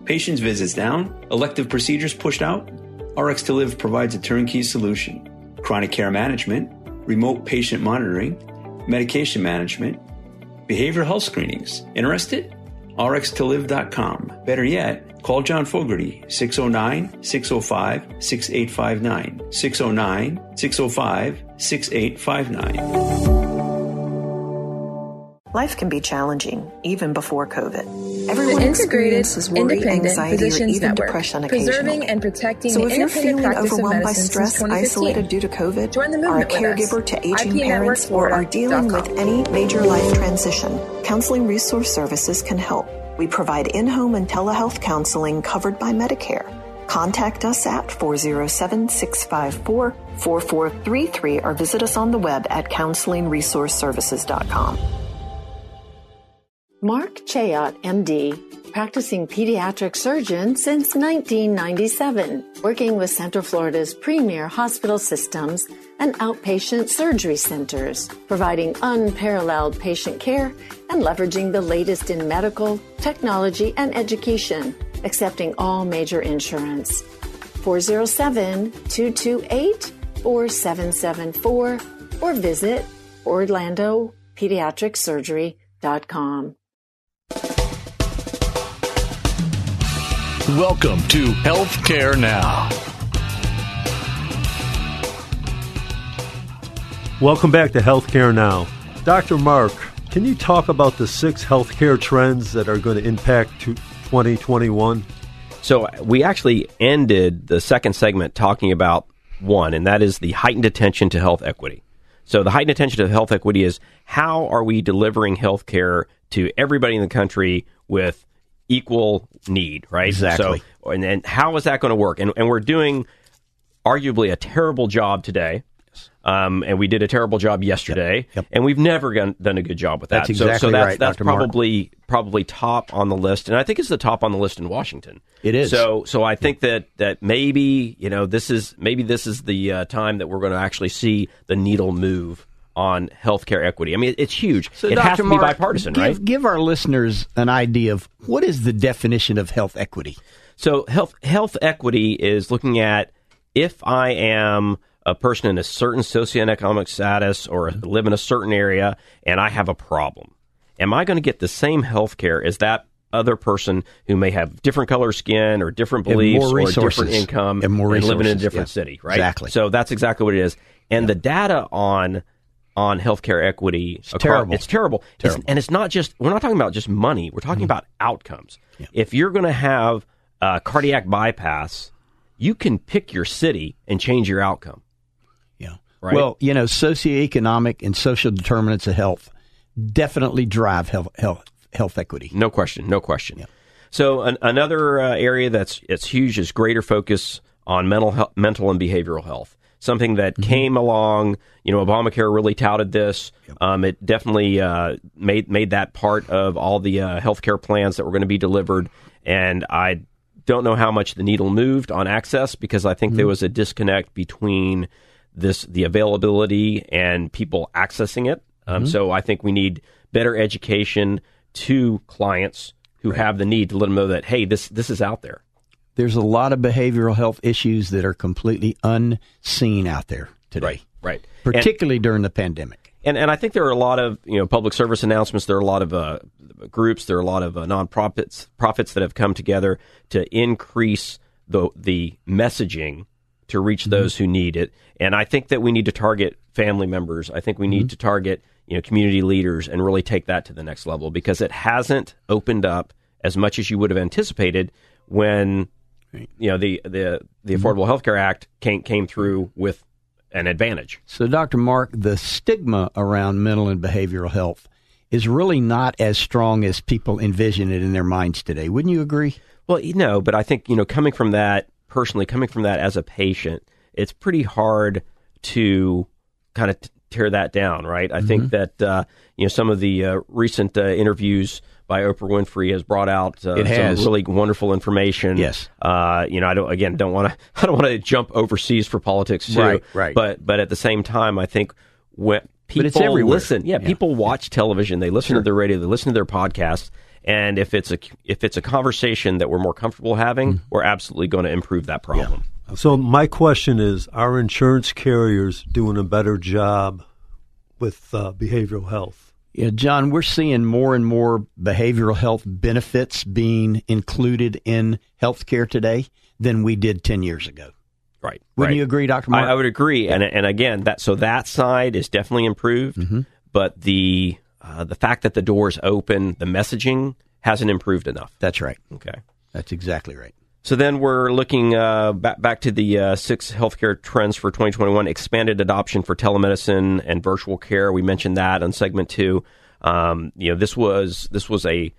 Patients' visits down? Elective procedures pushed out? RX to Live provides a turnkey solution. Chronic care management, remote patient monitoring, medication management, behavioral health screenings. Interested? rxtolive.com. Better yet, call John Fogarty 609 605 6859. 609 605 6859. Life can be challenging, even before COVID. Everyone the integrated, experiences worry, anxiety, or even Network, depression occasionally. Preserving and protecting so the if you're feeling overwhelmed by stress, isolated due to COVID, are a caregiver to aging parents, or are dealing with any major life transition, Counseling Resource Services can help. We provide in-home and telehealth counseling covered by Medicare. Contact us at 407 654 4433 or visit us on the web at counselingresourceservices.com. Mark Chayot, MD, practicing pediatric surgeon since 1997, working with Central Florida's premier hospital systems and outpatient surgery centers, providing unparalleled patient care and leveraging the latest in medical, technology, and education, accepting all major insurance. 407 228 4774 or visit OrlandoPediatricSurgery.com. Welcome to Healthcare Now. Welcome back to Healthcare Now. Dr. Mark, can you talk about the six healthcare trends that are going to impact 2021? So, we actually ended the second segment talking about one, and that is the heightened attention to health equity. So, the heightened attention to health equity is how are we delivering health care to everybody in the country with equal need, right? Exactly. So, and, and how is that going to work? And, and we're doing arguably a terrible job today. Um, and we did a terrible job yesterday, Yep. Yep. and we've never gone, done a good job with that. That's so, so that's, right, that's Dr. Probably probably top on the list, and I think it's the top on the list in Washington. It is. So, so I think that that maybe you know this is maybe this is the uh, time that we're going to actually see the needle move on healthcare equity. I mean, it's huge. So, it Dr. has to Mark, be bipartisan, give, right? Give our listeners an idea of what is the definition of health equity. So health health equity is looking at if I am a person in a certain socioeconomic status or live in a certain area and I have a problem, am I going to get the same health care as that other person who may have different color skin or different beliefs or different income And more living in a different yeah. city, right? Exactly. So that's exactly what it is. And the data on on healthcare equity it's terrible. It's terrible. It's- and it's not just we're not talking about just money. We're talking about outcomes. If you're going to have a cardiac bypass, you can pick your city and change your outcome. Yeah. Right. Well, you know, socioeconomic and social determinants of health definitely drive health health, health equity. No question. No question. So an, another uh, area that's it's huge is greater focus on mental health, mental and behavioral health. Something that Mm-hmm. came along, you know, Obamacare really touted this. Um, it definitely uh, made made that part of all the uh, healthcare plans that were going to be delivered. And I don't know how much the needle moved on access because I think there Mm-hmm. was a disconnect between this the availability and people accessing it. Um, Mhm. So I think we need better education to clients who have the need to let them know that hey, this this is out there. There's a lot of behavioral health issues that are completely unseen out there today. Right, right. Particularly during the pandemic. And and I think there are a lot of you know public service announcements. There are a lot of uh, groups. There are a lot of uh, nonprofits profits that have come together to increase the the messaging to reach those who need it. And I think that we need to target family members. I think we need to target you know community leaders and really take that to the next level because it hasn't opened up as much as you would have anticipated when you know the the the Affordable Health Care Act came came through with an advantage. So, Dr. Mark, the stigma around mental and behavioral health is really not as strong as people envision it in their minds today. Wouldn't you agree? Well, you know, but I think you know, coming from that personally, coming from that as a patient, it's pretty hard to kind of t- tear that down, right? I think Mhm. that uh, you know some of the uh, recent uh, interviews by Oprah Winfrey has brought out uh, has. some really wonderful information. Yes. uh, you know, I don't again don't want to I don't want to jump overseas for politics too, Right, right. But but at the same time, I think when people it's listen, yeah, Yeah. people watch television, they listen Sure. to their radio, they listen to their podcasts. And if it's a if it's a conversation that we're more comfortable having, Mm. we're absolutely going to improve that problem. So my question is: Are insurance carriers doing a better job with uh, behavioral health? Yeah, John, we're seeing more and more behavioral health benefits being included in healthcare today than we did 10 years ago. Right. Wouldn't right. you agree, Dr. Mark? I, I would agree, and and again, that so that side is definitely improved, Mm-hmm. but the uh, the fact that the door is open, the messaging hasn't improved enough. That's right. Okay. That's exactly right. So then we're looking uh, back back to the uh, six healthcare trends for 2021: expanded adoption for telemedicine and virtual care. We mentioned that on segment two. Um, you know, this was this was a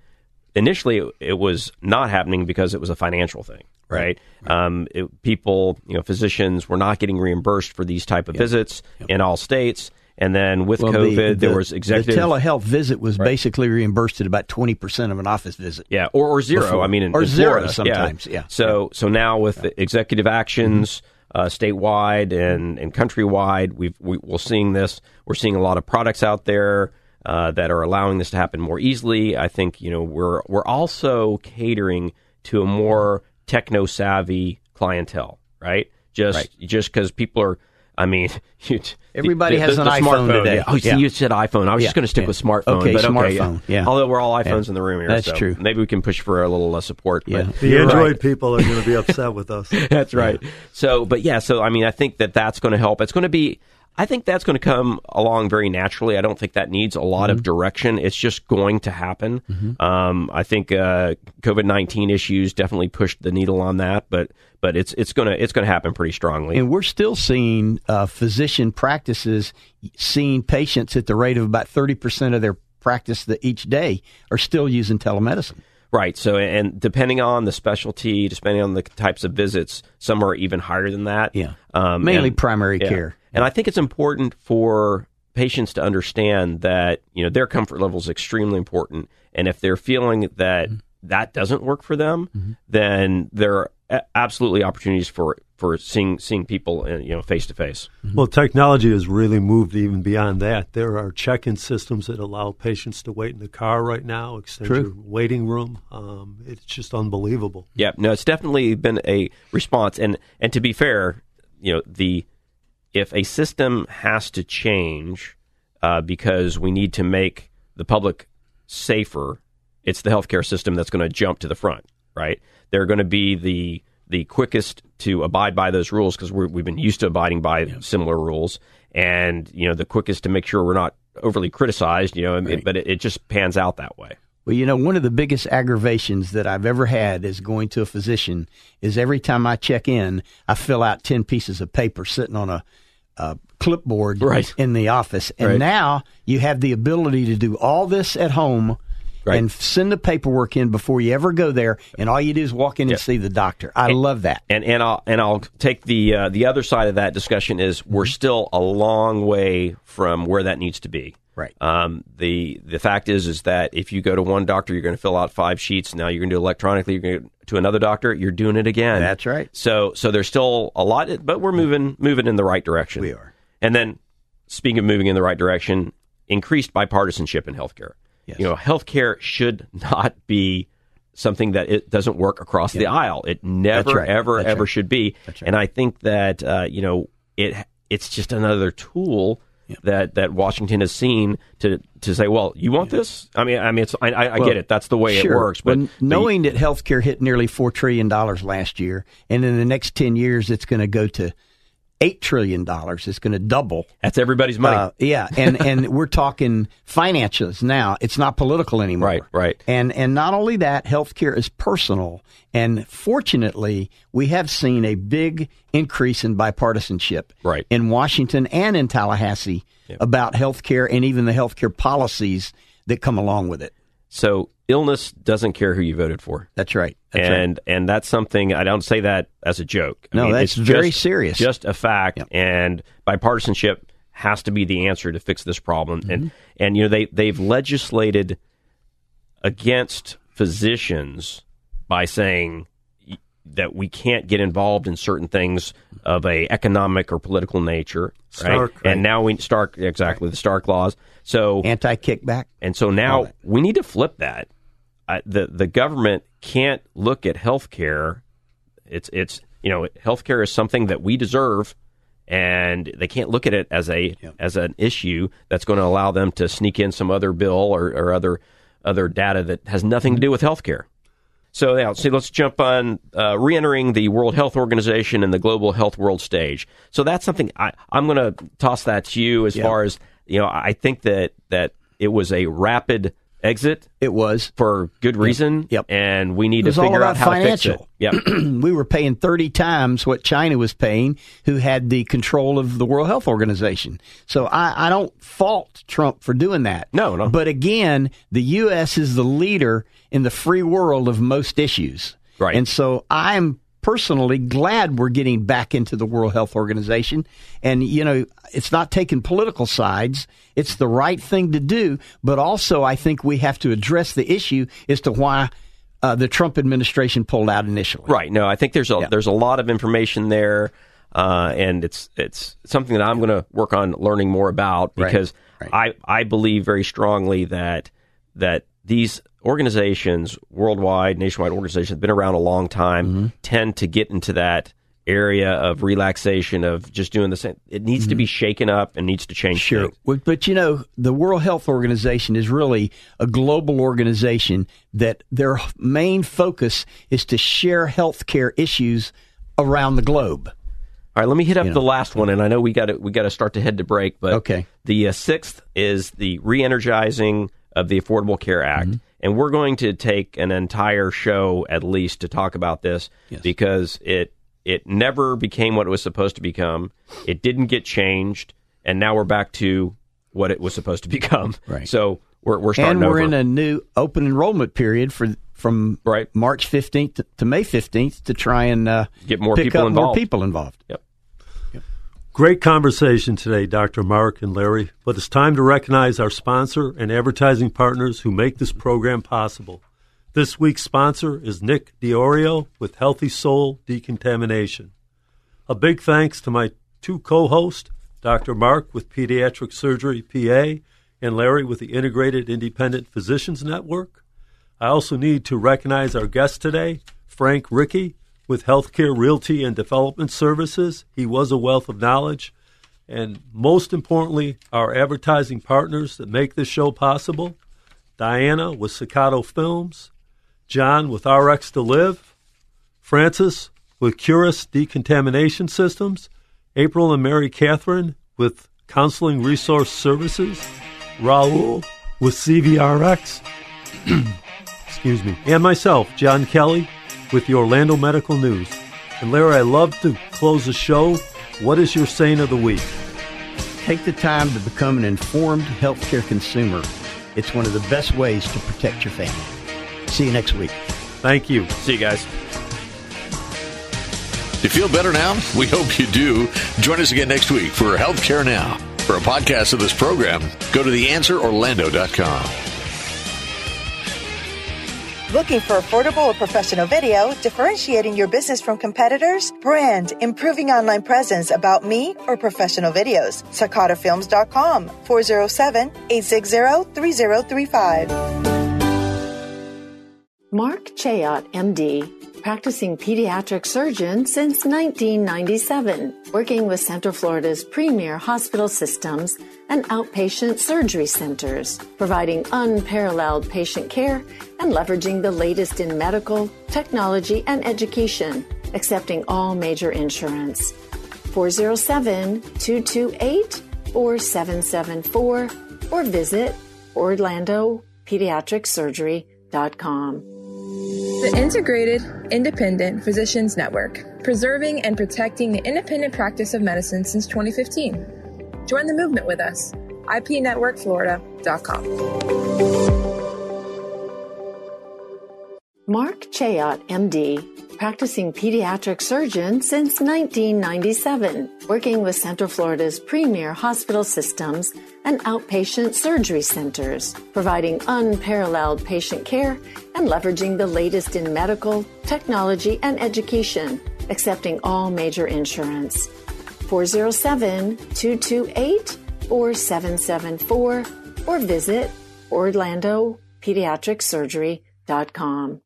initially it was not happening because it was a financial thing, right? Um, it, people, you know, physicians were not getting reimbursed for these type of visits in all states. And then with Well, the- COVID, there was executive The telehealth visit was Right. basically reimbursed at about 20% of an office visit. Yeah, or, or zero. Before. I mean, in, or in zero Florida, sometimes. Yeah. So so now with the executive actions, uh, statewide and, and countrywide. We've, we, we're seeing this. We're seeing a lot of products out there uh, that are allowing this to happen more easily. I think you know we're we're also catering to a more techno savvy clientele, right? Just Right. just because people are. I mean, you, Everybody the- has the- an the iPhone smartphone, today. Yeah. Oh, Yeah. you said iPhone. I was Yeah, just going to stick yeah. with smartphone. Okay, but smartphone, yeah. Although we're all iPhones Yeah. in the room here, That's so true. Maybe we can push for a little less support. Yeah. But The Android right. people are going to be upset with us. That's right. So, but yeah, so I mean, I think that that's going to help. It's going to be, I think that's going to come along very naturally. I don't think that needs a lot Mm-hmm. of direction. It's just going to happen. Um, I think uh, COVID nineteen issues definitely pushed the needle on that, but but it's it's gonna it's gonna happen pretty strongly. And we're still seeing uh, physician practices seeing patients at the rate of about 30% of their practice that each day are still using telemedicine. Right. So, and depending on the specialty, depending on the types of visits, some are even higher than that. Yeah. Um, Mainly and- primary yeah. care. And I think it's important for patients to understand that you know their comfort level is extremely important, and if they're feeling that that doesn't work for them, then there are absolutely opportunities for for seeing seeing people uh, you know face to face. Well, technology has really moved even beyond that. There are check-in systems that allow patients to wait in the car right now, extend True. your waiting room. Um, it's just unbelievable. Yeah, no, it's definitely been a response, and and to be fair, you know, the if a system has to change uh, because we need to make the public safer, it's the healthcare system that's going to jump to the front, right? They're going to be the the quickest to abide by those rules because we've been used to abiding by similar rules, and you know, the quickest to make sure we're not overly criticized. You know, I mean, but it, it just pans out that way. Well, you know, one of the biggest aggravations that I've ever had is going to a physician is every time I check in, I fill out 10 pieces of paper sitting on a, a clipboard Right. in the office. And Right. now you have the ability to do all this at home and send the paperwork in before you ever go there. And all you do is walk in and see the doctor. I love that. And and I'll and I'll take the uh, the other side of that discussion is we're still a long way from where that needs to be. Right. Um, the the fact is is that if you go to one doctor, you're going to fill out five sheets. Now you're going to do it electronically. You're going to, to another doctor. You're doing it again. That's right. So so there's still a lot, but we're moving moving in the right direction. We are. And then speaking of moving in the right direction, increased bipartisanship in healthcare. You know, healthcare should not be something that it doesn't work across the aisle. It never, right. ever, That's ever right. should be. And I think that uh, you know it it's just another tool. That, that Washington has seen to, to say, well, you want this? I mean, I mean, it's I, I, I Well, get it. That's the way sure. it works. But Well, knowing that healthcare hit nearly four trillion dollars last year, and in the next ten years, it's going to go to eight trillion dollars. is going to double. That's everybody's money. Uh, yeah, and and we're talking finances now. It's not political anymore. Right, right. And and not only that, healthcare is personal. And fortunately, we have seen a big increase in bipartisanship Right. in Washington and in Tallahassee about healthcare and even the healthcare policies that come along with it. So illness doesn't care who you voted for. That's right. That's and and that's something I don't say that as a joke. I No, mean, that's it's very just- serious. Just a fact. And bipartisanship has to be the answer to fix this problem. Mm-hmm. And and you know they they've legislated against physicians by saying that we can't get involved in certain things of a economic or political nature, Stark, right? right. And now we Stark exactly the Stark laws. So anti kickback, and so now we need to flip that. I, the the government can't look at healthcare. It's it's you know healthcare is something that we deserve, and they can't look at it as a as an issue that's going to allow them to sneak in some other bill or, or other other data that has nothing to do with healthcare. So now, see, let's jump on uh, re-entering the World Health Organization and the global health world stage. So that's something I, I'm going to toss that to you as Yeah. far as you know. I think that that it was a rapid exit. It was for good reason. Yep. And we need to figure out how to fix it. Yep. we were paying 30 times what China was paying, who had the control of the World Health Organization. So I, I don't fault Trump for doing that. No, no. But again, the U.S. is the leader in the free world of most issues. Right. And so I'm personally glad we're getting back into the World Health Organization. And, you know, it's not taking political sides. It's the right thing to do. But also, I think we have to address the issue as to why uh, the Trump administration pulled out initially. Right. No, I think there's a there's a lot of information there. uh, and it's it's something that I'm going to work on learning more about Right, because I I believe very strongly that that these organizations, worldwide, nationwide organizations, have been around a long time, Mm-hmm. tend to get into that area of relaxation of just doing the same. It needs to be shaken up and needs to change. Mm-hmm. Sure. things. But you know, the World Health Organization is really a global organization that their main focus is to share healthcare issues around the globe. All right, let me hit up You know. the last one, and I know we got to we got to start to head to break, but Okay. The uh, sixth is the re-energizing of the Affordable Care Act, Mm-hmm. and we're going to take an entire show at least to talk about this because it it never became what it was supposed to become. It didn't get changed, and now we're back to what it was supposed to become. Right. So we're we're starting and we're over. in a new open enrollment period for from right. March 15th to, May 15th to try and uh, Get more people up more people involved. Yep. Great conversation today, Dr. Mark and Larry, but it's time to recognize our sponsor and advertising partners who make this program possible. This week's sponsor is Nick Diorio with Healthy Sole Decontamination. A big thanks to my two co hosts, Dr. Mark with Pediatric Surgery PA and Larry with the Integrated Independent Physicians Network. I also need to recognize our guest today, Frank Ricky with Healthcare Realty and Development Services. He was a wealth of knowledge. And most importantly, our advertising partners that make this show possible Diana with Staccato Films, John with RX to Live, Francis with Curus Decontamination Systems, April and Mary Catherine with Counseling Resource Services, Raul with CVRX, excuse me, and myself, John Kelly, with the Orlando Medical News. And Larry, I love to close the show. What is your saying of the week? Take the time to become an informed healthcare consumer. It's one of the best ways to protect your family. See you next week. Thank you. See you guys. You feel better now? We hope you do. Join us again next week for Healthcare Now. For a podcast of this program, go to theanswerorlando.com. Looking for affordable or professional video differentiating your business from competitors? Brand, improving online presence about me or professional videos. SakataFilms.com 407 860 3035. Mark Chayot, MD, practicing pediatric surgeon since 1997, working with Central Florida's premier hospital systems and outpatient surgery centers, providing unparalleled patient care and leveraging the latest in medical, technology, and education, accepting all major insurance. 407 228 4774 or visit OrlandoPediatricSurgery.com. The Integrated Independent Physicians Network, preserving and protecting the independent practice of medicine since 2015. Join the movement with us. IPNetworkFlorida.com. Mark Chayot, MD, practicing pediatric surgeon since 1997, working with Central Florida's premier hospital systems and outpatient surgery centers, providing unparalleled patient care and leveraging the latest in medical, technology, and education, accepting all major insurance. 407 228 4774 or visit OrlandoPediatricSurgery.com.